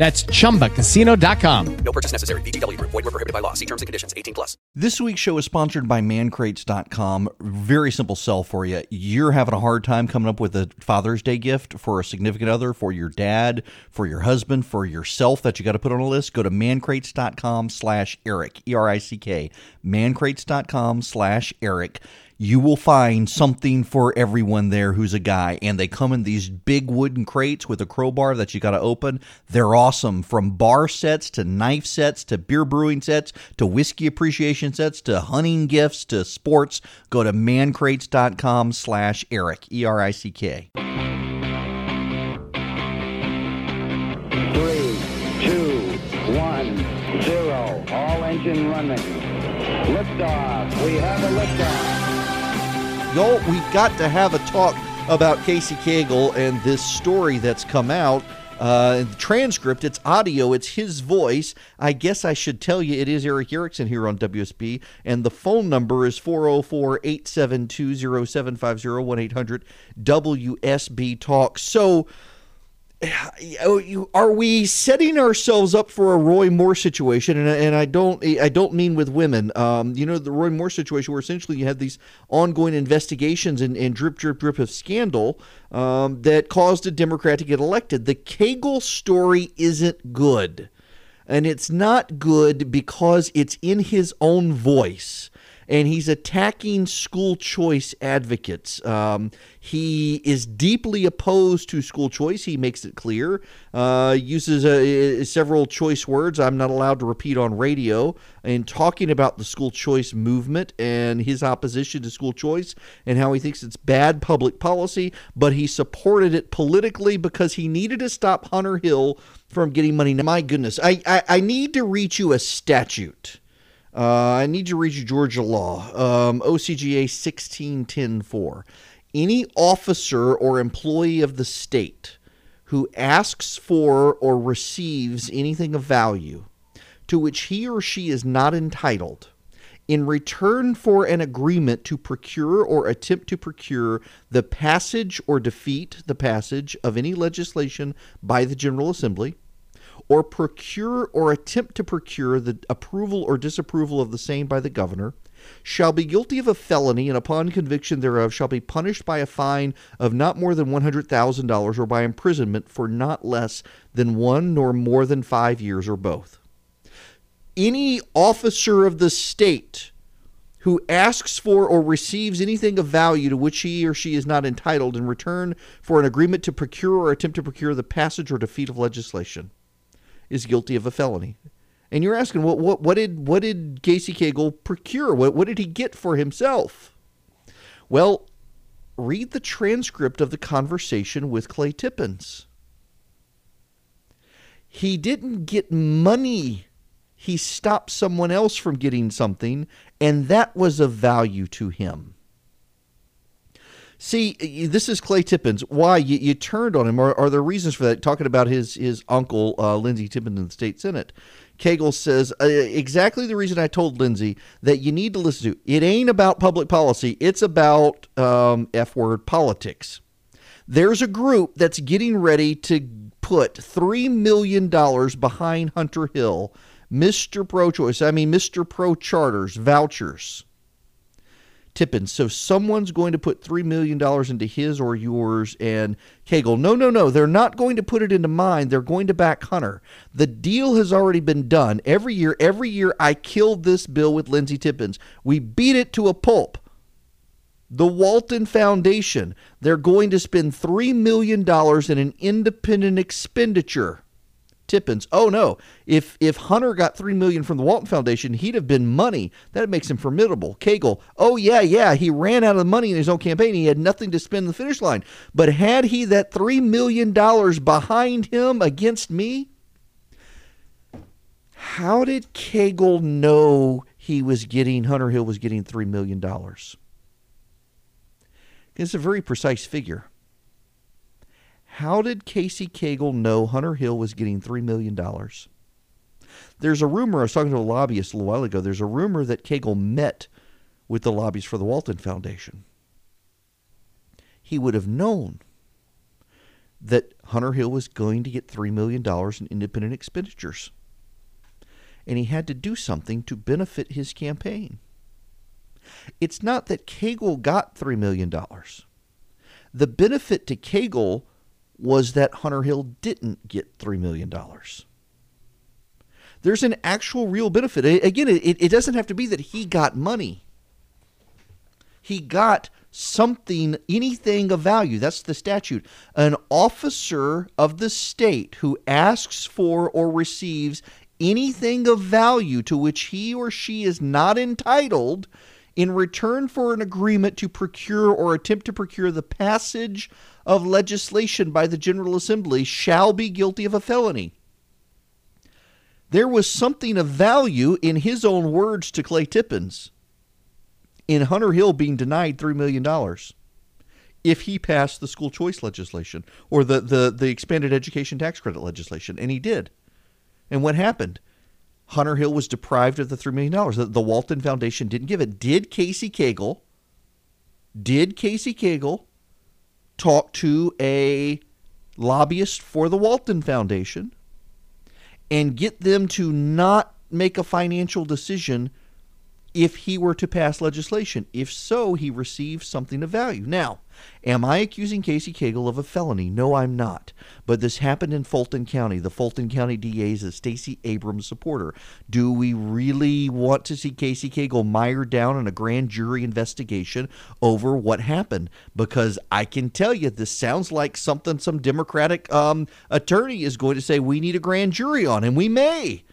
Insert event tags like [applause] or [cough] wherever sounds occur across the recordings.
That's chumbacasino.com. No purchase necessary. VGW Group. Void were prohibited by law. See terms and conditions. 18 plus. This week's show is sponsored by mancrates.com. Very simple sell for you. You're having a hard time coming up with a Father's Day gift for a significant other, for your dad, for your husband, for yourself that you got to put on a list. Go to mancrates.com slash Eric, E R I C K. Mancrates.com slash Eric you will find something for everyone there who's a guy. And they come in these big wooden crates with a crowbar that you got to open. They're awesome from bar sets to knife sets to beer brewing sets to whiskey appreciation sets to hunting gifts to sports. Go to mancrates.com slash Eric, E R I C K. Three, two, one, zero. All engine running. Liftoff. We have a liftoff. Y'all, we got to have a talk about Casey Cagle and this story that's come out. Uh, the transcript, it's audio, it's his voice. I guess I should tell you it is Erick Erickson here on WSB, and the phone number is 404 872 0750 1 800 WSB Talk. So, are we setting ourselves up for a Roy Moore situation? And, and I don't, I don't mean with women. Um, you know, the Roy Moore situation, where essentially you had these ongoing investigations and, and drip, drip, drip of scandal um, that caused a Democrat to get elected. The Cagle story isn't good, and it's not good because it's in his own voice and he's attacking school choice advocates. Um, he is deeply opposed to school choice. He makes it clear. Uh, uses uh, several choice words I'm not allowed to repeat on radio in talking about the school choice movement and his opposition to school choice and how he thinks it's bad public policy, but he supported it politically because he needed to stop Hunter Hill from getting money. Now, my goodness, I, I, I need to read you a statute. Uh, I need to read you Georgia law, um, OCGA 1610.4. Any officer or employee of the state who asks for or receives anything of value to which he or she is not entitled in return for an agreement to procure or attempt to procure the passage or defeat the passage of any legislation by the General Assembly or procure or attempt to procure the approval or disapproval of the same by the governor, shall be guilty of a felony and upon conviction thereof shall be punished by a fine of not more than $100,000 or by imprisonment for not less than one nor more than five years or both. Any officer of the state who asks for or receives anything of value to which he or she is not entitled in return for an agreement to procure or attempt to procure the passage or defeat of legislation is guilty of a felony. And you're asking, what what what did what did Casey Cagle procure? What what did he get for himself? Well, read the transcript of the conversation with Clay Tippins. He didn't get money. He stopped someone else from getting something, and that was of value to him. See, this is Clay Tippins. Why you, you turned on him? Are, are there reasons for that? Talking about his his uncle uh, Lindsey Tippins in the state senate, Cagle says uh, exactly the reason I told Lindsey that you need to listen to. It ain't about public policy. It's about um, f word politics. There's a group that's getting ready to put three million dollars behind Hunter Hill, Mister Pro Choice. I mean Mister Pro Charters vouchers Tippins. So someone's going to put $3 million into his or yours and Cagle. No, no, no. They're not going to put it into mine. They're going to back Hunter. The deal has already been done. Every year, every year, I killed this bill with Lindsey Tippins. We beat it to a pulp. The Walton Foundation, they're going to spend $3 million in an independent expenditure. Tippins. Oh no! If if Hunter got three million from the Walton Foundation, he'd have been money. That makes him formidable. Cagle. Oh yeah, yeah. He ran out of money in his own campaign. He had nothing to spend in the finish line. But had he that three million dollars behind him against me, how did Cagle know he was getting Hunter Hill was getting three million dollars? It's a very precise figure. How did Casey Cagle know Hunter Hill was getting $3 million? There's a rumor, I was talking to a lobbyist a little while ago, there's a rumor that Cagle met with the lobbies for the Walton Foundation. He would have known that Hunter Hill was going to get $3 million in independent expenditures. And he had to do something to benefit his campaign. It's not that Cagle got $3 million. The benefit to Cagle was that Hunter Hill didn't get $3 million. There's an actual real benefit. Again, it, it doesn't have to be that he got money. He got something, anything of value. That's the statute. An officer of the state who asks for or receives anything of value to which he or she is not entitled in return for an agreement to procure or attempt to procure the passage of legislation by the General Assembly shall be guilty of a felony. There was something of value in his own words to Clay Tippins in Hunter Hill being denied $3 million if he passed the school choice legislation or the, the, the expanded education tax credit legislation. And he did. And what happened? Hunter Hill was deprived of the $3 million. The, the Walton Foundation didn't give it. Did Casey Cagle, did Casey Cagle talk to a lobbyist for the Walton Foundation and get them to not make a financial decision if he were to pass legislation. If so, he receives something of value. Now, am I accusing Casey Cagle of a felony? No, I'm not. But this happened in Fulton County. The Fulton County DA is a Stacey Abrams supporter. Do we really want to see Casey Cagle mired down in a grand jury investigation over what happened? Because I can tell you, this sounds like something some Democratic um, attorney is going to say we need a grand jury on, and we may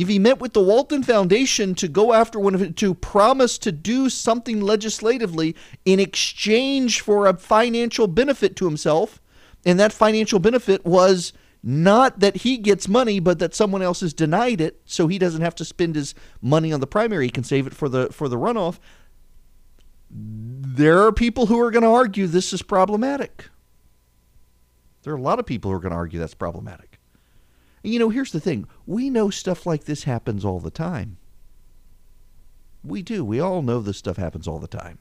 if he met with the Walton Foundation to go after one of it, to promise to do something legislatively in exchange for a financial benefit to himself, and that financial benefit was not that he gets money, but that someone else is denied it, so he doesn't have to spend his money on the primary. He can save it for the for the runoff. There are people who are going to argue this is problematic. There are a lot of people who are going to argue that's problematic. You know, here's the thing we know stuff like this happens all the time. We do. We all know this stuff happens all the time.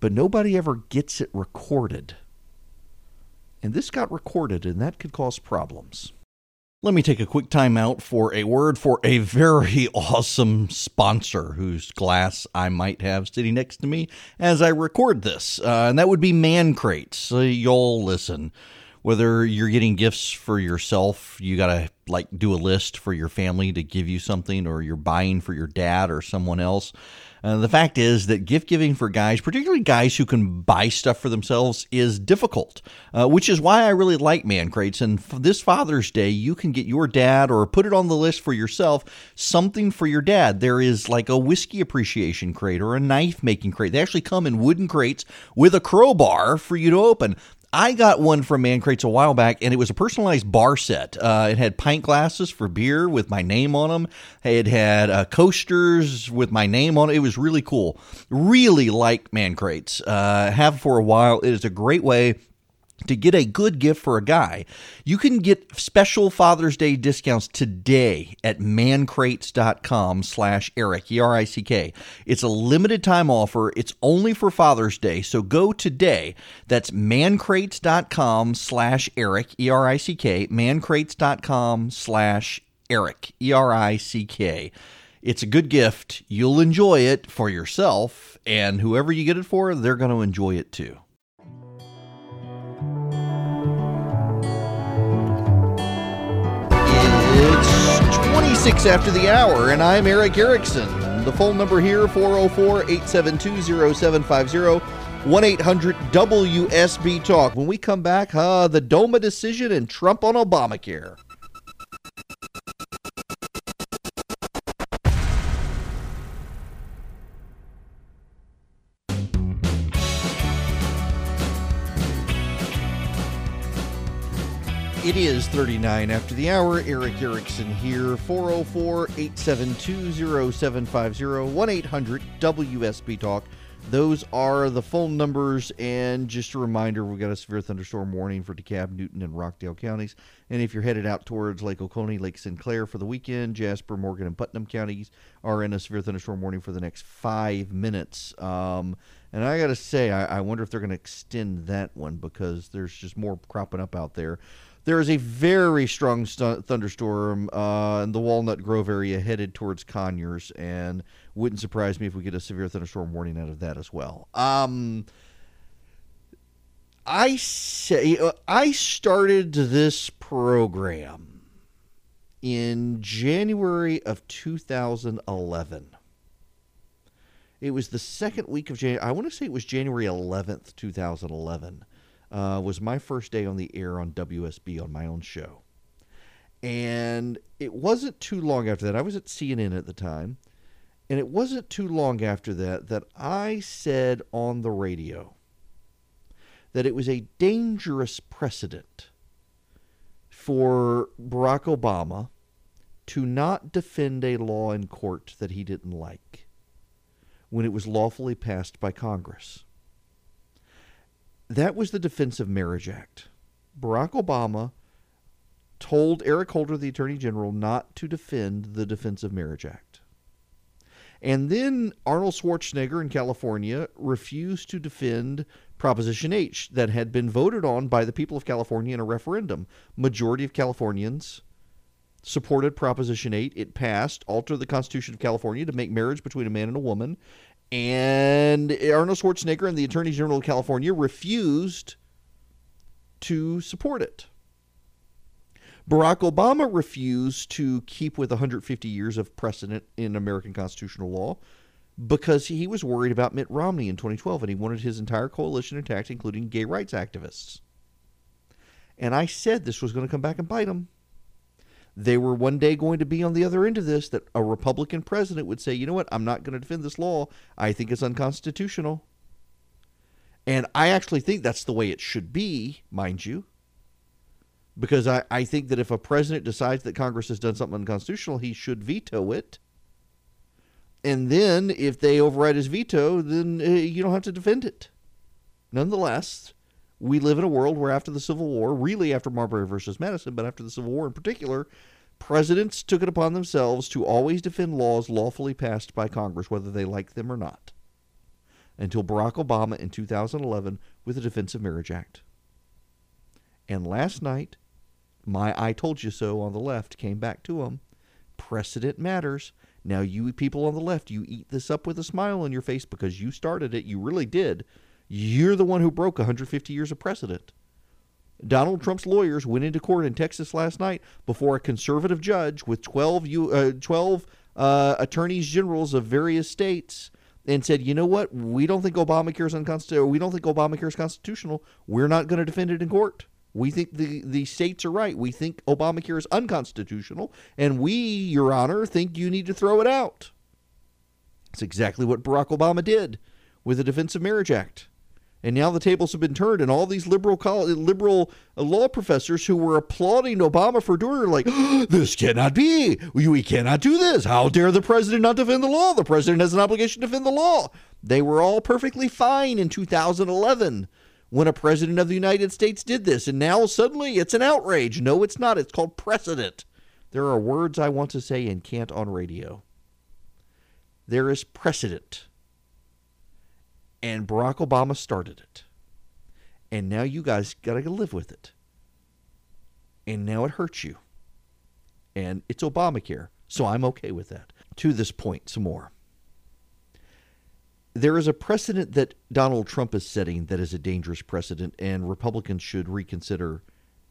But nobody ever gets it recorded. And this got recorded, and that could cause problems. Let me take a quick time out for a word for a very [laughs] awesome sponsor whose glass I might have sitting next to me as I record this, uh, and that would be Man Crates. So you'll listen whether you're getting gifts for yourself, you got to like do a list for your family to give you something, or you're buying for your dad or someone else. Uh, the fact is that gift giving for guys, particularly guys who can buy stuff for themselves, is difficult, uh, which is why I really like Man Crates. And this Father's Day, you can get your dad or put it on the list for yourself something for your dad. There is like a whiskey appreciation crate or a knife making crate. They actually come in wooden crates with a crowbar for you to open. I got one from Man Crates a while back, and it was a personalized bar set. Uh, it had pint glasses for beer with my name on them. It had uh, coasters with my name on it. It was really cool. Really like Man Crates. Uh, have for a while. It is a great way to get a good gift for a guy, you can get special Father's Day discounts today at mancrates.com slash Eric, E-R-I-C-K. It's a limited time offer. It's only for Father's Day, so go today. That's mancrates.com slash Erick, E-R-I-C-K, mancrates.com slash Eric, E-R-I-C-K. It's a good gift. You'll enjoy it for yourself, and whoever you get it for, they're going to enjoy it too. 26 after the hour, and I'm Erick Erickson. The phone number here 404 872 0750 1 800 WSB Talk. When we come back, uh, the DOMA decision and Trump on Obamacare. It is 39 after the hour. Erick Erickson here. 404 872 0750 1 800 WSB Talk. Those are the phone numbers. And just a reminder, we've got a severe thunderstorm warning for DeKalb, Newton, and Rockdale counties. And if you're headed out towards Lake Oconee, Lake Sinclair for the weekend, Jasper, Morgan, and Putnam counties are in a severe thunderstorm warning for the next five minutes. Um, and I got to say, I, I wonder if they're going to extend that one because there's just more cropping up out there. There is a very strong stu- thunderstorm uh, in the Walnut Grove area headed towards Conyers, and wouldn't surprise me if we get a severe thunderstorm warning out of that as well. Um, I say uh, I started this program in January of 2011. It was the second week of January. I want to say it was January 11th, 2011 uh, was my first day on the air on WSB on my own show. And it wasn't too long after that. I was at CNN at the time. And it wasn't too long after that that I said on the radio that it was a dangerous precedent for Barack Obama to not defend a law in court that he didn't like when it was lawfully passed by Congress. That was the Defense of Marriage Act. Barack Obama told Eric Holder, the Attorney General, not to defend the Defense of Marriage Act. And then Arnold Schwarzenegger in California refused to defend Proposition 8 that had been voted on by the people of California in a referendum. Majority of Californians supported Proposition 8. It passed, altered the Constitution of California to make marriage between a man and a woman, and Arnold Schwarzenegger and the Attorney General of California refused to support it. Barack Obama refused to keep with 150 years of precedent in American constitutional law because he was worried about Mitt Romney in 2012 and he wanted his entire coalition attacked, including gay rights activists. And I said this was going to come back and bite him they were one day going to be on the other end of this that a Republican president would say, you know what, I'm not going to defend this law. I think it's unconstitutional. And I actually think that's the way it should be, mind you. Because I, I think that if a president decides that Congress has done something unconstitutional, he should veto it. And then if they override his veto, then uh, you don't have to defend it. Nonetheless, we live in a world where after the Civil War, really after Marbury versus Madison, but after the Civil War in particular, presidents took it upon themselves to always defend laws lawfully passed by Congress, whether they liked them or not. Until Barack Obama in 2011 with the Defense of Marriage Act. And last night, my I told you so on the left came back to him. Precedent matters. Now, you people on the left, you eat this up with a smile on your face because you started it. You really did. You're the one who broke 150 years of precedent. Donald Trump's lawyers went into court in Texas last night before a conservative judge with 12, uh, 12 uh, attorneys generals of various states and said, you know what? We don't think Obamacare is unconstitutional. We don't think Obamacare is constitutional. We're not going to defend it in court. We think the, the states are right. We think Obamacare is unconstitutional. And we, Your Honor, think you need to throw it out. It's exactly what Barack Obama did with the Defense of Marriage Act. And now the tables have been turned, and all these liberal college, liberal uh, law professors who were applauding Obama for doing it are like, [gasps] this cannot be. We cannot do this. How dare the president not defend the law? The president has an obligation to defend the law. They were all perfectly fine in 2011 when a president of the United States did this, and now suddenly it's an outrage. No, it's not. It's called precedent. There are words I want to say and can't on radio. There is precedent and Barack Obama started it. And now you guys got to live with it. And now it hurts you. And it's Obamacare, so I'm okay with that. to this point some more. There is a precedent that Donald Trump is setting that is a dangerous precedent, and Republicans should reconsider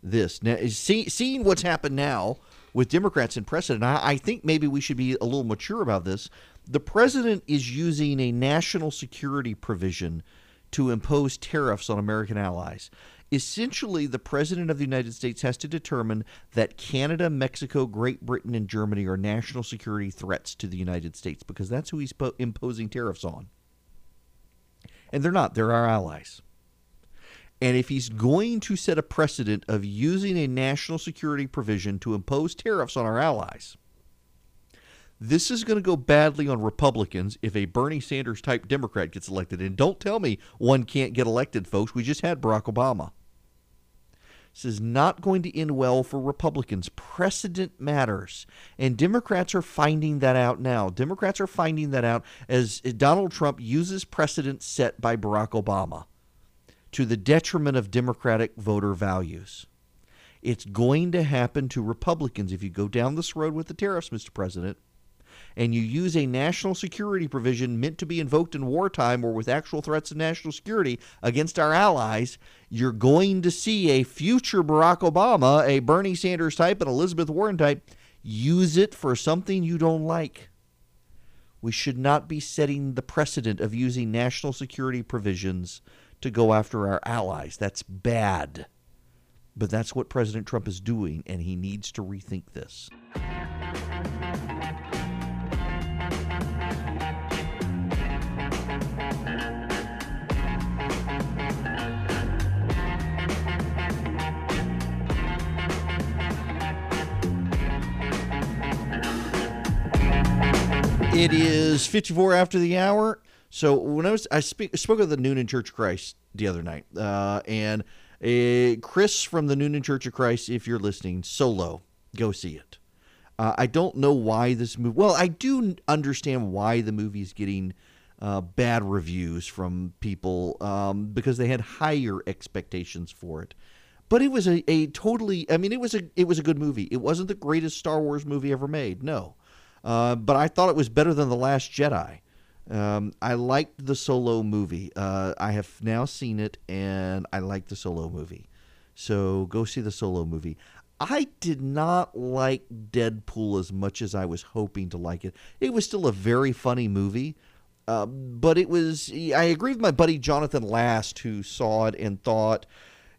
this. Now, see, seeing what's happened now with Democrats in precedent, I, I think maybe we should be a little mature about this. The president is using a national security provision to impose tariffs on American allies. Essentially, the President of the United States has to determine that Canada, Mexico, Great Britain, and Germany are national security threats to the United States because that's who he's po- imposing tariffs on. And they're not, they're our allies. And if he's going to set a precedent of using a national security provision to impose tariffs on our allies, this is going to go badly on Republicans if a Bernie Sanders type Democrat gets elected. And don't tell me one can't get elected, folks. We just had Barack Obama. This is not going to end well for Republicans. Precedent matters. And Democrats are finding that out now. Democrats are finding that out as Donald Trump uses precedent set by Barack Obama to the detriment of Democratic voter values. It's going to happen to Republicans if you go down this road with the tariffs, Mr. President and you use a national security provision meant to be invoked in wartime or with actual threats to national security against our allies, you're going to see a future Barack Obama, a Bernie Sanders type, an Elizabeth Warren type, use it for something you don't like. We should not be setting the precedent of using national security provisions to go after our allies. That's bad. But that's what President Trump is doing, and he needs to rethink this. It is 54 after the hour. So when I was I speak, spoke of the Newnan Church of Christ the other night, uh, and uh, Chris from the Newnan Church of Christ, if you're listening, solo, go see it. Uh, I don't know why this movie. Well, I do understand why the movie is getting uh, bad reviews from people um, because they had higher expectations for it. But it was a, a totally. I mean, it was a it was a good movie. It wasn't the greatest Star Wars movie ever made. No. Uh, but I thought it was better than The Last Jedi. Um, I liked the solo movie. Uh, I have now seen it, and I like the solo movie. So go see the solo movie. I did not like Deadpool as much as I was hoping to like it. It was still a very funny movie, uh, but it was. I agree with my buddy Jonathan Last, who saw it and thought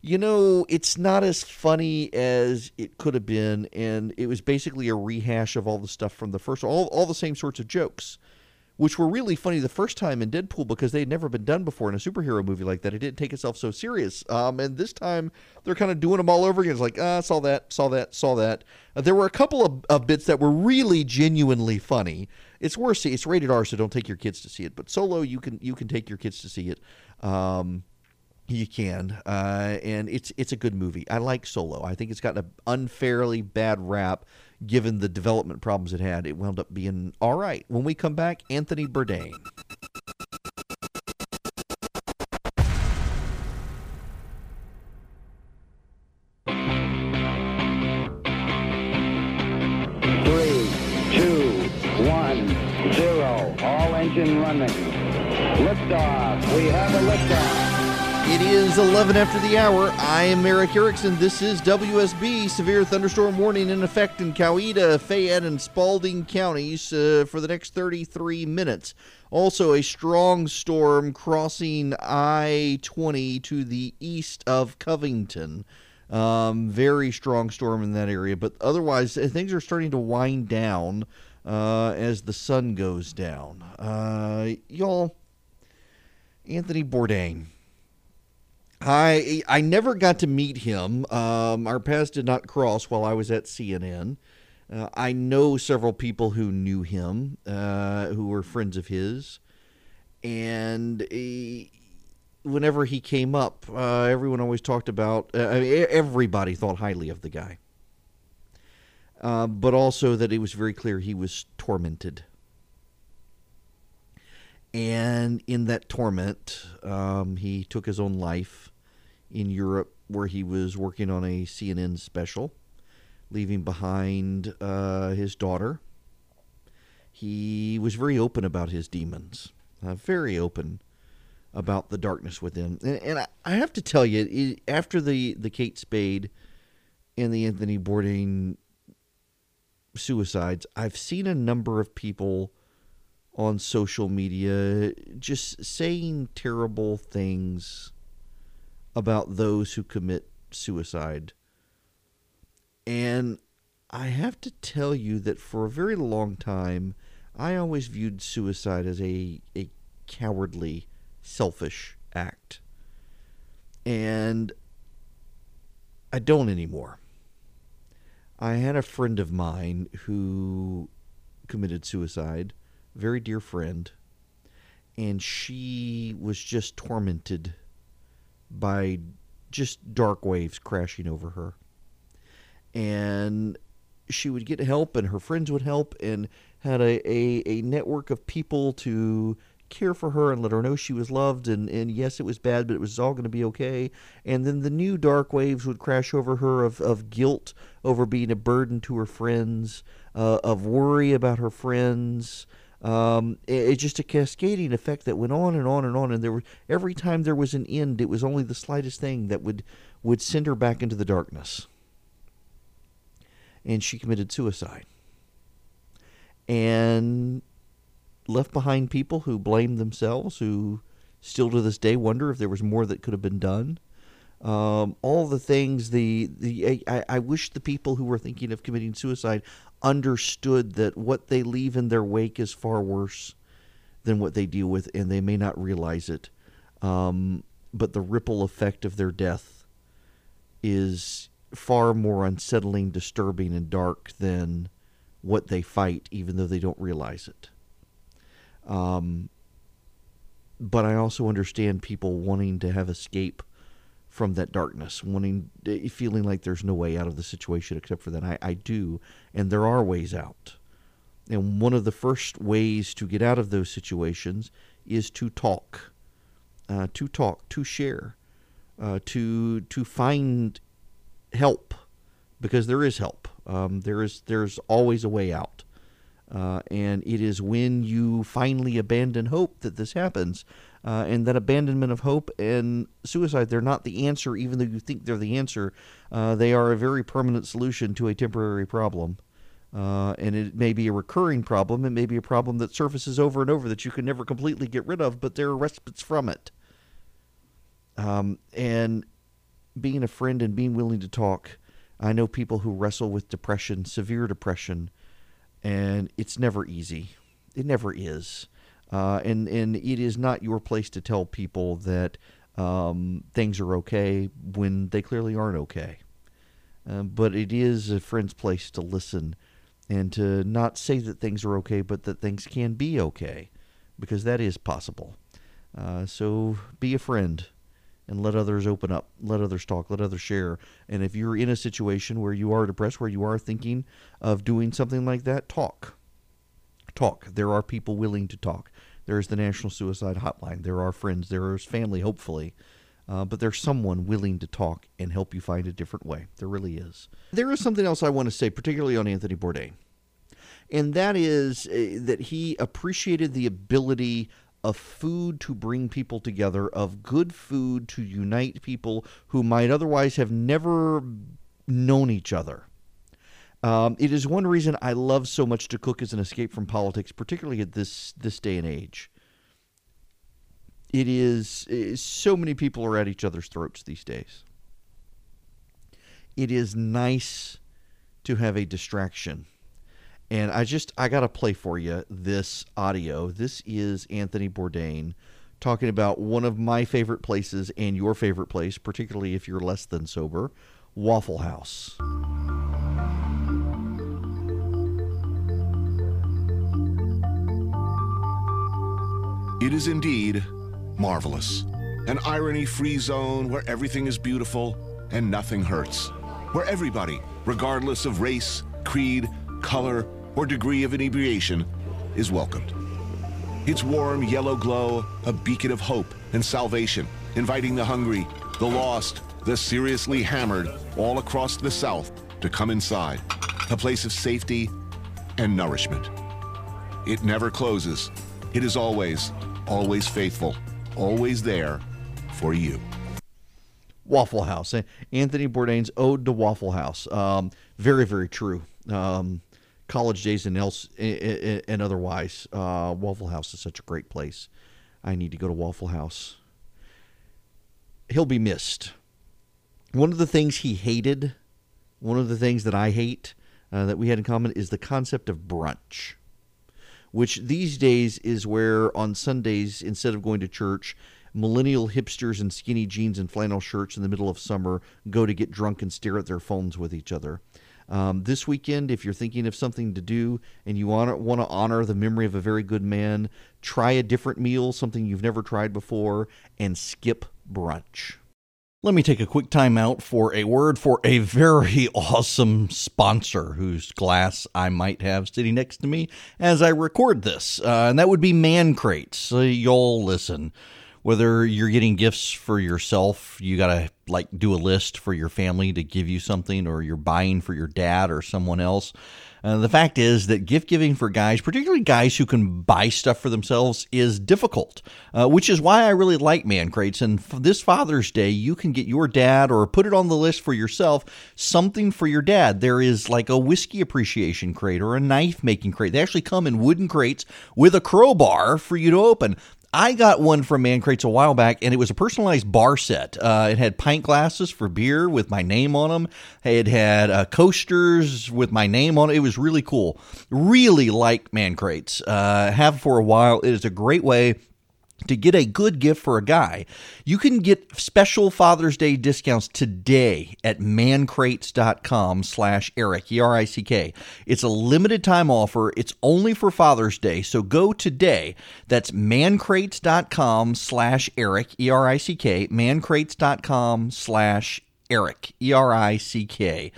you know, it's not as funny as it could have been, and it was basically a rehash of all the stuff from the first, all, all the same sorts of jokes, which were really funny the first time in Deadpool because they had never been done before in a superhero movie like that. It didn't take itself so serious. Um, and this time they're kind of doing them all over again. It's like, ah, saw that, saw that, saw that. Uh, there were a couple of, of bits that were really genuinely funny. It's worth It's rated R, so don't take your kids to see it. But Solo, you can you can take your kids to see it. Um, you can, uh, and it's it's a good movie. I like Solo. I think it's gotten an unfairly bad rap given the development problems it had. It wound up being all right. When we come back, Anthony Bourdain. Is 11 after the hour. I am Erick Erickson. This is WSB. Severe thunderstorm warning in effect in Coweta, Fayette, and Spalding counties uh, for the next 33 minutes. Also, a strong storm crossing I 20 to the east of Covington. Um, very strong storm in that area, but otherwise, uh, things are starting to wind down uh, as the sun goes down. Uh, y'all, Anthony Bourdain. I I never got to meet him. Um, our paths did not cross while I was at CNN. Uh, I know several people who knew him, uh, who were friends of his, and he, whenever he came up, uh, everyone always talked about. Uh, everybody thought highly of the guy, uh, but also that it was very clear he was tormented. And in that torment, um, he took his own life in Europe, where he was working on a CNN special, leaving behind uh, his daughter he was very open about his demons, uh, very open about the darkness within. And, and I, I have to tell you, after the, the Kate Spade and the Anthony Bourdain suicides, I've seen a number of people on social media just saying terrible things about those who commit suicide. And I have to tell you that for a very long time, I always viewed suicide as a, a cowardly, selfish act. And I don't anymore. I had a friend of mine who committed suicide, very dear friend, and she was just tormented by just dark waves crashing over her. And she would get help, and her friends would help, and had a, a, a network of people to care for her and let her know she was loved and, and yes it was bad but it was all going to be okay and then the new dark waves would crash over her of, of guilt over being a burden to her friends uh, of worry about her friends um, it, it's just a cascading effect that went on and on and on and there were every time there was an end it was only the slightest thing that would would send her back into the darkness and she committed suicide and left behind people who blamed themselves, who still to this day wonder if there was more that could have been done. Um, all the things the the I, I wish the people who were thinking of committing suicide understood that what they leave in their wake is far worse than what they deal with, and they may not realize it. Um, but the ripple effect of their death is far more unsettling, disturbing, and dark than what they fight, even though they don't realize it. Um, but I also understand people wanting to have escape from that darkness, wanting, eh, feeling like there's no way out of the situation except for that. I, I do, and there are ways out. And one of the first ways to get out of those situations is to talk, uh, to talk, to share, uh, to to find help, because there is help. Um, there is there's always a way out. Uh, and it is when you finally abandon hope that this happens. Uh, and that abandonment of hope and suicide, they're not the answer, even though you think they're the answer. Uh, they are a very permanent solution to a temporary problem. Uh, and it may be a recurring problem. It may be a problem that surfaces over and over that you can never completely get rid of, but there are respites from it. Um, and being a friend and being willing to talk, I know people who wrestle with depression, severe depression, and it's never easy. It never is. Uh, and and it is not your place to tell people that um, things are okay when they clearly aren't okay. Uh, but it is a friend's place to listen and to not say that things are okay, but that things can be okay, because that is possible. Uh, so be a friend and let others open up, let others talk, let others share. And if you're in a situation where you are depressed, where you are thinking of doing something like that, talk. Talk. There are people willing to talk. There's the National Suicide Hotline. There are friends. There is family, hopefully. Uh, but there's someone willing to talk and help you find a different way. There really is. There is something else I want to say, particularly on Anthony Bourdain. And that is uh, that he appreciated the ability of food to bring people together, of good food to unite people who might otherwise have never known each other. Um, it is one reason I love so much to cook as an escape from politics, particularly at this this day and age. It is, so many people are at each other's throats these days. It is nice to have a distraction and I just I got to play for you this audio. This is Anthony Bourdain talking about one of my favorite places and your favorite place, particularly if you're less than sober, Waffle House. It is indeed marvelous. An irony free zone where everything is beautiful and nothing hurts. Where everybody, regardless of race, creed, color, or degree of inebriation, is welcomed. Its warm yellow glow, a beacon of hope and salvation, inviting the hungry, the lost, the seriously hammered all across the South to come inside, a place of safety and nourishment. It never closes. It is always, always faithful, always there for you. Waffle House. Anthony Bourdain's Ode to Waffle House. Um, very, very true. Um, college days and else and otherwise, uh, Waffle House is such a great place. I need to go to Waffle House. He'll be missed. One of the things he hated, one of the things that I hate uh, that we had in common is the concept of brunch, which these days is where on Sundays, instead of going to church, millennial hipsters in skinny jeans and flannel shirts in the middle of summer go to get drunk and stare at their phones with each other. Um, this weekend, if you're thinking of something to do and you want to, want to honor the memory of a very good man, try a different meal, something you've never tried before, and skip brunch. Let me take a quick time out for a word for a very [laughs] awesome sponsor whose glass I might have sitting next to me as I record this, uh, and that would be Man Crates. So you'll listen whether you're getting gifts for yourself, you got to like do a list for your family to give you something, or you're buying for your dad or someone else. Uh, the fact is that gift giving for guys, particularly guys who can buy stuff for themselves, is difficult, uh, which is why I really like Man Crates. And this Father's Day, you can get your dad or put it on the list for yourself something for your dad. There is like a whiskey appreciation crate or a knife making crate. They actually come in wooden crates with a crowbar for you to open. I got one from Man Crates a while back, and it was a personalized bar set. Uh, it had pint glasses for beer with my name on them. It had uh, coasters with my name on it. It was really cool. Really like Man Crates. Uh, have for a while. It is a great way to get a good gift for a guy, you can get special Father's Day discounts today at mancrates.com slash Eric, E-R-I-C-K. It's a limited time offer. It's only for Father's Day, so go today. That's mancrates.com slash Erick, E-R-I-C-K, mancrates.com slash Eric, E-R-I-C-K.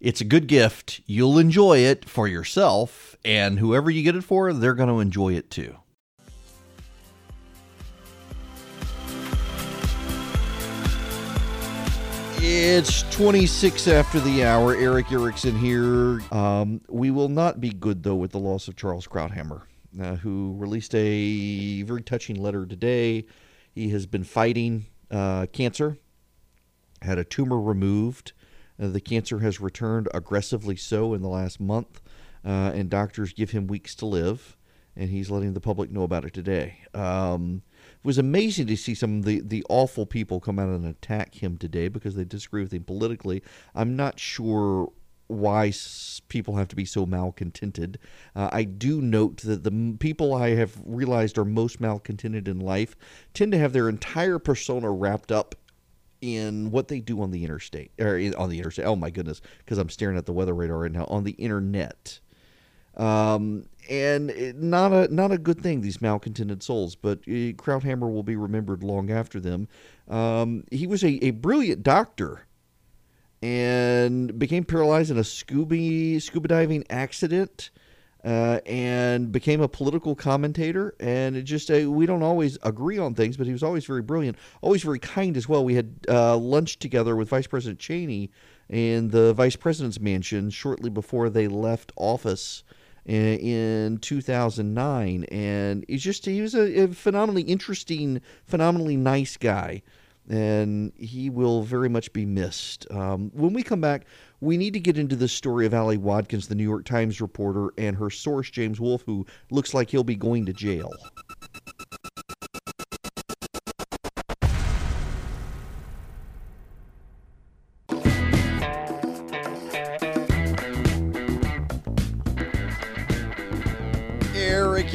It's a good gift. You'll enjoy it for yourself, and whoever you get it for, they're going to enjoy it too. It's 26 after the hour. Erick Erickson here. Um, we will not be good, though, with the loss of Charles Krauthammer, uh, who released a very touching letter today. He has been fighting uh, cancer, had a tumor removed. Uh, the cancer has returned aggressively so in the last month, uh, and doctors give him weeks to live, and he's letting the public know about it today. Um, it was amazing to see some of the, the awful people come out and attack him today because they disagree with him politically. I'm not sure why people have to be so malcontented. Uh, I do note that the people I have realized are most malcontented in life tend to have their entire persona wrapped up in what they do on the interstate or on the interstate. Oh my goodness, because I'm staring at the weather radar right now on the internet. Um, and not a not a good thing. These malcontented souls, but uh, Krauthammer will be remembered long after them. Um, he was a, a brilliant doctor, and became paralyzed in a scuba scuba diving accident, uh, and became a political commentator. And it just uh, we don't always agree on things, but he was always very brilliant, always very kind as well. We had uh, lunch together with Vice President Cheney in the Vice President's mansion shortly before they left office in 2009 and he's just he was a, a, phenomenally interesting phenomenally nice guy and he will very much be missed. Um, when we come back we need to get into the story of ali watkins the new york times reporter and her source james wolfe who looks like he'll be going to jail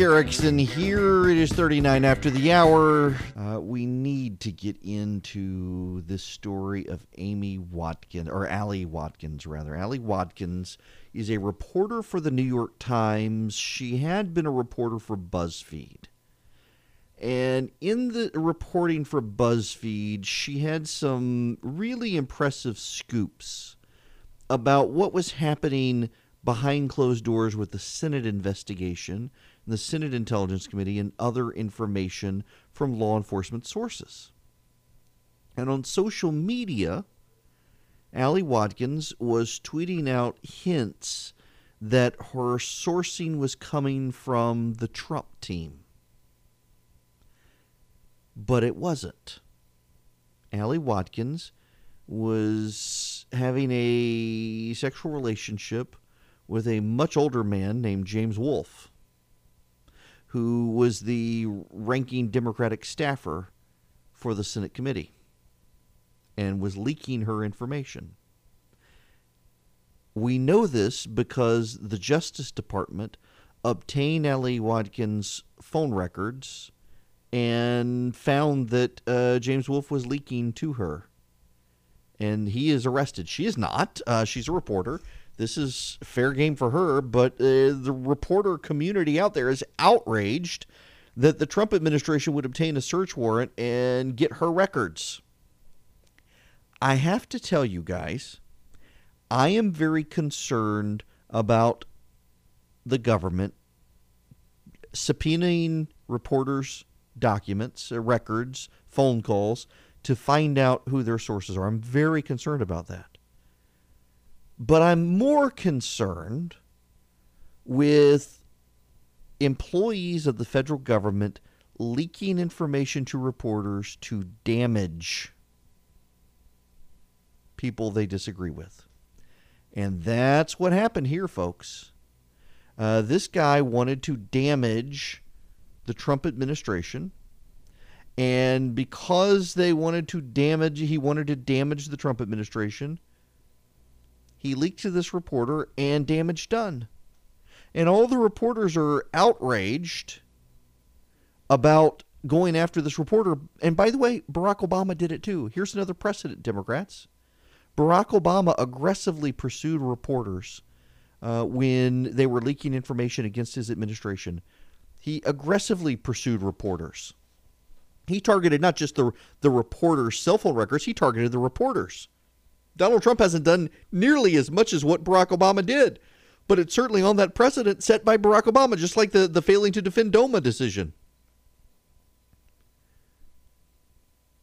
Erickson here. It is 39 after the hour. Uh, we need to get into this story of Amy Watkins, or Ali Watkins, rather. Ali Watkins is a reporter for the New York Times. She had been a reporter for BuzzFeed. And in the reporting for BuzzFeed, she had some really impressive scoops about what was happening behind closed doors with the Senate investigation the Senate Intelligence Committee and other information from law enforcement sources. And on social media, Ali Watkins was tweeting out hints that her sourcing was coming from the Trump team. But it wasn't. Ali Watkins was having a sexual relationship with a much older man named James Wolfe, who was the ranking Democratic staffer for the Senate committee and was leaking her information. We know this because the Justice Department obtained Ali Watkins' phone records and found that uh, James Wolfe was leaking to her. And he is arrested. She is not. Uh, she's a reporter. This is fair game for her, but uh, the reporter community out there is outraged that the Trump administration would obtain a search warrant and get her records. I have to tell you guys, I am very concerned about the government subpoenaing reporters' documents, uh, records, phone calls to find out who their sources are. I'm very concerned about that. But I'm more concerned with employees of the federal government leaking information to reporters to damage people they disagree with. And that's what happened here, folks. Uh, this guy wanted to damage the Trump administration. And because they wanted to damage, he wanted to damage the Trump administration, he leaked to this reporter and damage done. And all the reporters are outraged about going after this reporter. And by the way, Barack Obama did it too. Here's another precedent, Democrats. Barack Obama aggressively pursued reporters uh, when they were leaking information against his administration. He aggressively pursued reporters. He targeted not just the the reporters' cell phone records, he targeted the reporters. Donald Trump hasn't done nearly as much as what Barack Obama did, but it's certainly on that precedent set by Barack Obama, just like the, the failing to defend DOMA decision.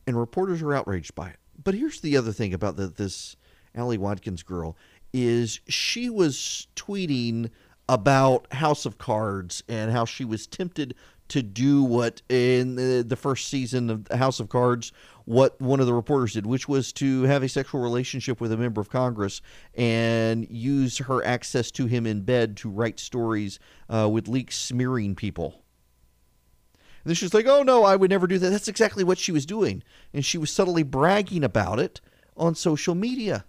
And reporters are outraged by it. But here's the other thing about the, this Ali Watkins girl is she was tweeting about House of Cards and how she was tempted to do what in the, the first season of House of Cards, what one of the reporters did, which was to have a sexual relationship with a member of Congress and use her access to him in bed to write stories uh, with leaks smearing people. And then she's like, oh no, I would never do that. That's exactly what she was doing. And she was subtly bragging about it on social media.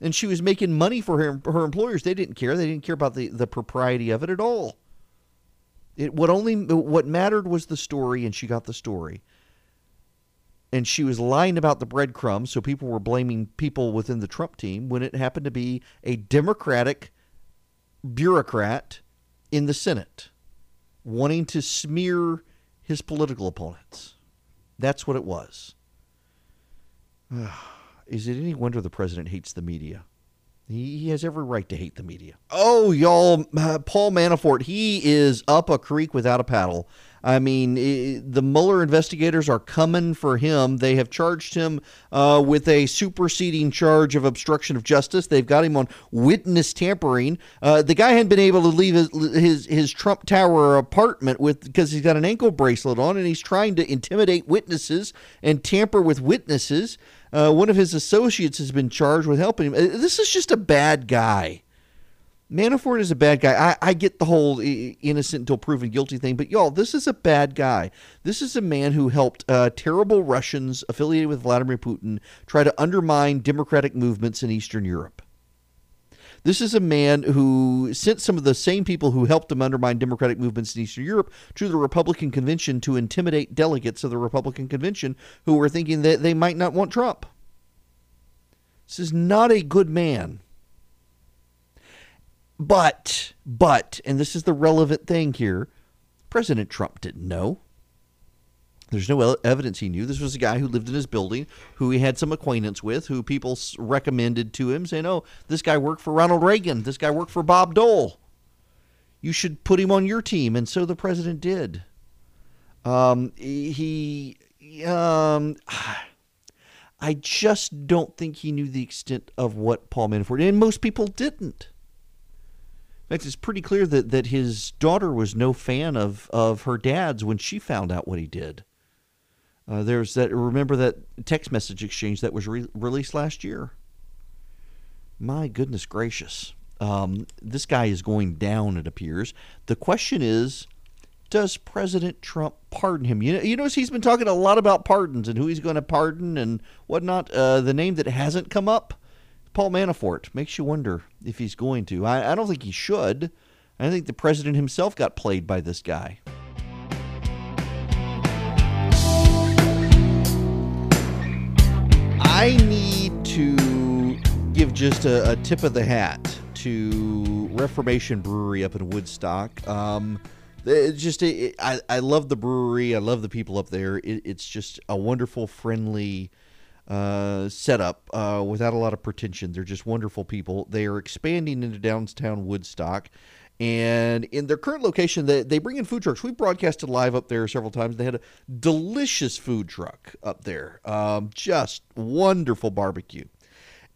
And she was making money for her, her employers. They didn't care. They didn't care about the, the propriety of it at all. It what only what mattered was the story, and she got the story. And she was lying about the breadcrumbs, so people were blaming people within the Trump team when it happened to be a Democratic bureaucrat in the Senate wanting to smear his political opponents. That's what it was. [sighs] Is it any wonder the president hates the media? He, has every right to hate the media. Oh, y'all, uh, Paul Manafort, he is up a creek without a paddle. I mean, the Mueller investigators are coming for him. They have charged him uh, with a superseding charge of obstruction of justice. They've got him on witness tampering. Uh, the guy hadn't been able to leave his, his his Trump Tower apartment with because he's got an ankle bracelet on, and he's trying to intimidate witnesses and tamper with witnesses. Uh, one of his associates has been charged with helping him. Uh, this is just a bad guy. Manafort is a bad guy. I, I get the whole innocent until proven guilty thing, but y'all, this is a bad guy. This is a man who helped uh, terrible Russians affiliated with Vladimir Putin try to undermine democratic movements in Eastern Europe. This is a man who sent some of the same people who helped him undermine democratic movements in Eastern Europe to the Republican convention to intimidate delegates of the Republican convention who were thinking that they might not want Trump. This is not a good man. But, but, and this is the relevant thing here President Trump didn't know. There's no evidence he knew. This was a guy who lived in his building, who he had some acquaintance with, who people recommended to him, saying, "Oh, this guy worked for Ronald Reagan. This guy worked for Bob Dole. You should put him on your team." And so the president did. Um, he, um, [sighs] I just don't think he knew the extent of what Paul Manafort, and most people didn't. fact, it's pretty clear that, that his daughter was no fan of, of her dad's when she found out what he did. Uh, there's that. Remember that text message exchange that was re- released last year. My goodness gracious, um, this guy is going down. It appears. The question is, does President Trump pardon him? You know, you notice he's been talking a lot about pardons and who he's going to pardon and whatnot. Uh, the name that hasn't come up, Paul Manafort, makes you wonder if he's going to. I, I don't think he should. I think the president himself got played by this guy. I need to give just a, a, tip of the hat to Reformation Brewery up in Woodstock. Um, just it, I, I love the brewery. I love the people up there. It, it's just a wonderful, friendly uh, setup uh, without a lot of pretension. They're just wonderful people. They are expanding into downtown Woodstock. And in their current location, they, they bring in food trucks. We broadcasted live up there several times. They had a delicious food truck up there. Um, just wonderful barbecue.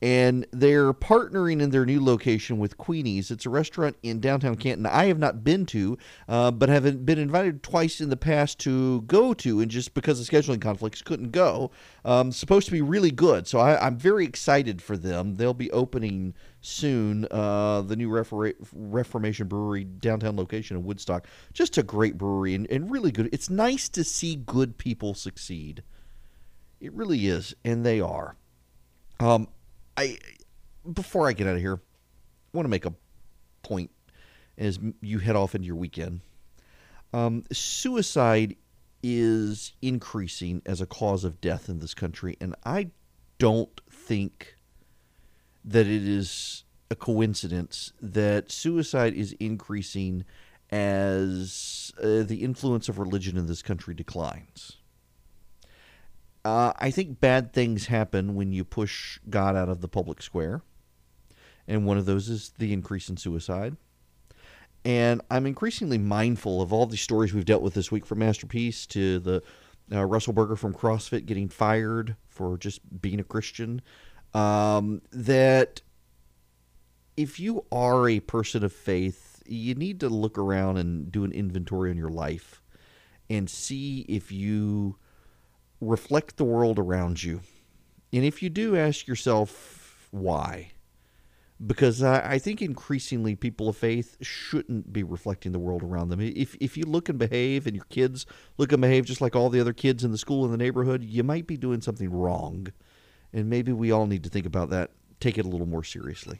And they're partnering in their new location with Queenie's. It's a restaurant in downtown Canton I have not been to, uh, but have been invited twice in the past to go to, and just because of scheduling conflicts, couldn't go. Um, supposed to be really good, so I, I'm very excited for them. They'll be opening soon. Uh, the new Refor- Reformation Brewery downtown location in Woodstock. Just a great brewery and, and really good. It's nice to see good people succeed. It really is, and they are. Um, I before I get out of here, I want to make a point as you head off into your weekend. Um, suicide is increasing as a cause of death in this country, and I don't think that it is a coincidence that suicide is increasing as uh, the influence of religion in this country declines. Uh, I think bad things happen when you push God out of the public square. And one of those is the increase in suicide. And I'm increasingly mindful of all the stories we've dealt with this week from Masterpiece to the uh, Russell Berger from CrossFit getting fired for just being a Christian. Um, that if you are a person of faith, you need to look around and do an inventory on your life and see if you reflect the world around you. And if you do, ask yourself why. Because I, think increasingly people of faith shouldn't be reflecting the world around them. If, if you look and behave and your kids look and behave just like all the other kids in the school in the neighborhood, you might be doing something wrong. And maybe we all need to think about that, take it a little more seriously.